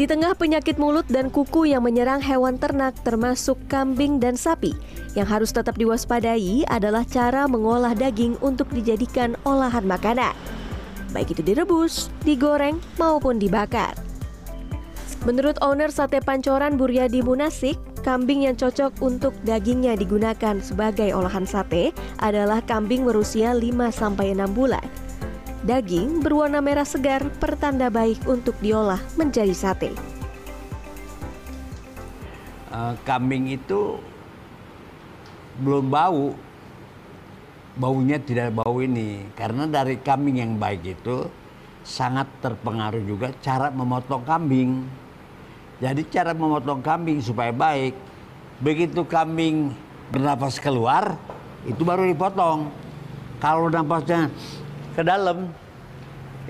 Di tengah penyakit mulut dan kuku yang menyerang hewan ternak termasuk kambing dan sapi, yang harus tetap diwaspadai adalah cara mengolah daging untuk dijadikan olahan makanan. Baik itu direbus, digoreng, maupun dibakar. Menurut owner sate pancoran Buryadi Munasik, kambing yang cocok untuk dagingnya digunakan sebagai olahan sate adalah kambing berusia 5-6 bulan Daging berwarna merah segar pertanda baik untuk diolah menjadi sate. Uh, kambing itu belum bau, baunya tidak bau ini karena dari kambing yang baik itu sangat terpengaruh juga cara memotong kambing. Jadi cara memotong kambing supaya baik, begitu kambing bernafas keluar, itu baru dipotong. Kalau nafasnya ke dalam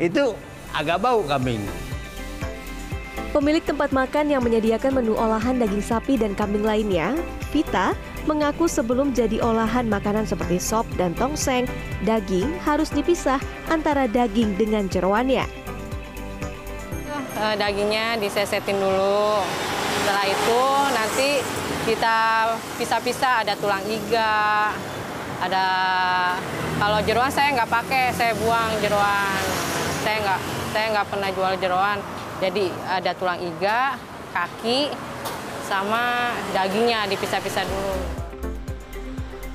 itu agak bau kambing. Pemilik tempat makan yang menyediakan menu olahan daging sapi dan kambing lainnya, Vita, mengaku sebelum jadi olahan makanan seperti sop dan tongseng, daging harus dipisah antara daging dengan jeroannya. Uh, dagingnya disesetin dulu. Setelah itu nanti kita pisah-pisah ada tulang iga, ada kalau jeruan saya nggak pakai, saya buang jeruan. Saya nggak saya nggak pernah jual jeruan. Jadi ada tulang iga, kaki, sama dagingnya dipisah-pisah dulu.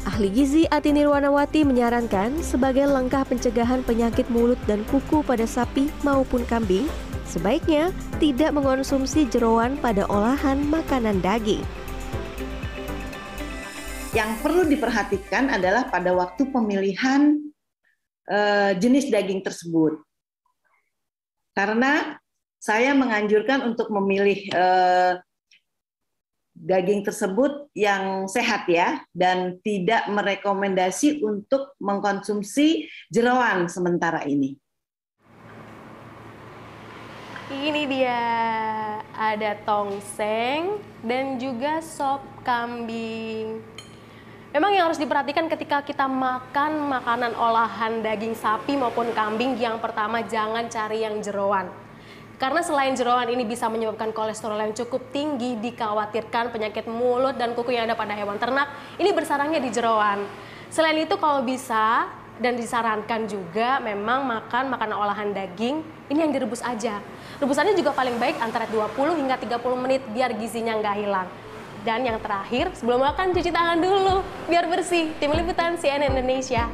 Ahli gizi Ati Nirwanawati menyarankan sebagai langkah pencegahan penyakit mulut dan kuku pada sapi maupun kambing, sebaiknya tidak mengonsumsi jeroan pada olahan makanan daging. Yang perlu diperhatikan adalah pada waktu pemilihan uh, jenis daging tersebut. Karena saya menganjurkan untuk memilih uh, daging tersebut yang sehat ya dan tidak merekomendasi untuk mengkonsumsi jeroan sementara ini. Ini dia ada tongseng dan juga sop kambing. Memang yang harus diperhatikan ketika kita makan makanan olahan daging sapi maupun kambing, yang pertama jangan cari yang jeroan. Karena selain jeroan ini bisa menyebabkan kolesterol yang cukup tinggi, dikhawatirkan penyakit mulut dan kuku yang ada pada hewan ternak, ini bersarangnya di jeroan. Selain itu kalau bisa dan disarankan juga memang makan makanan olahan daging ini yang direbus aja. Rebusannya juga paling baik antara 20 hingga 30 menit biar gizinya nggak hilang. Dan yang terakhir, sebelum makan cuci tangan dulu biar bersih. Tim Liputan CNN Indonesia.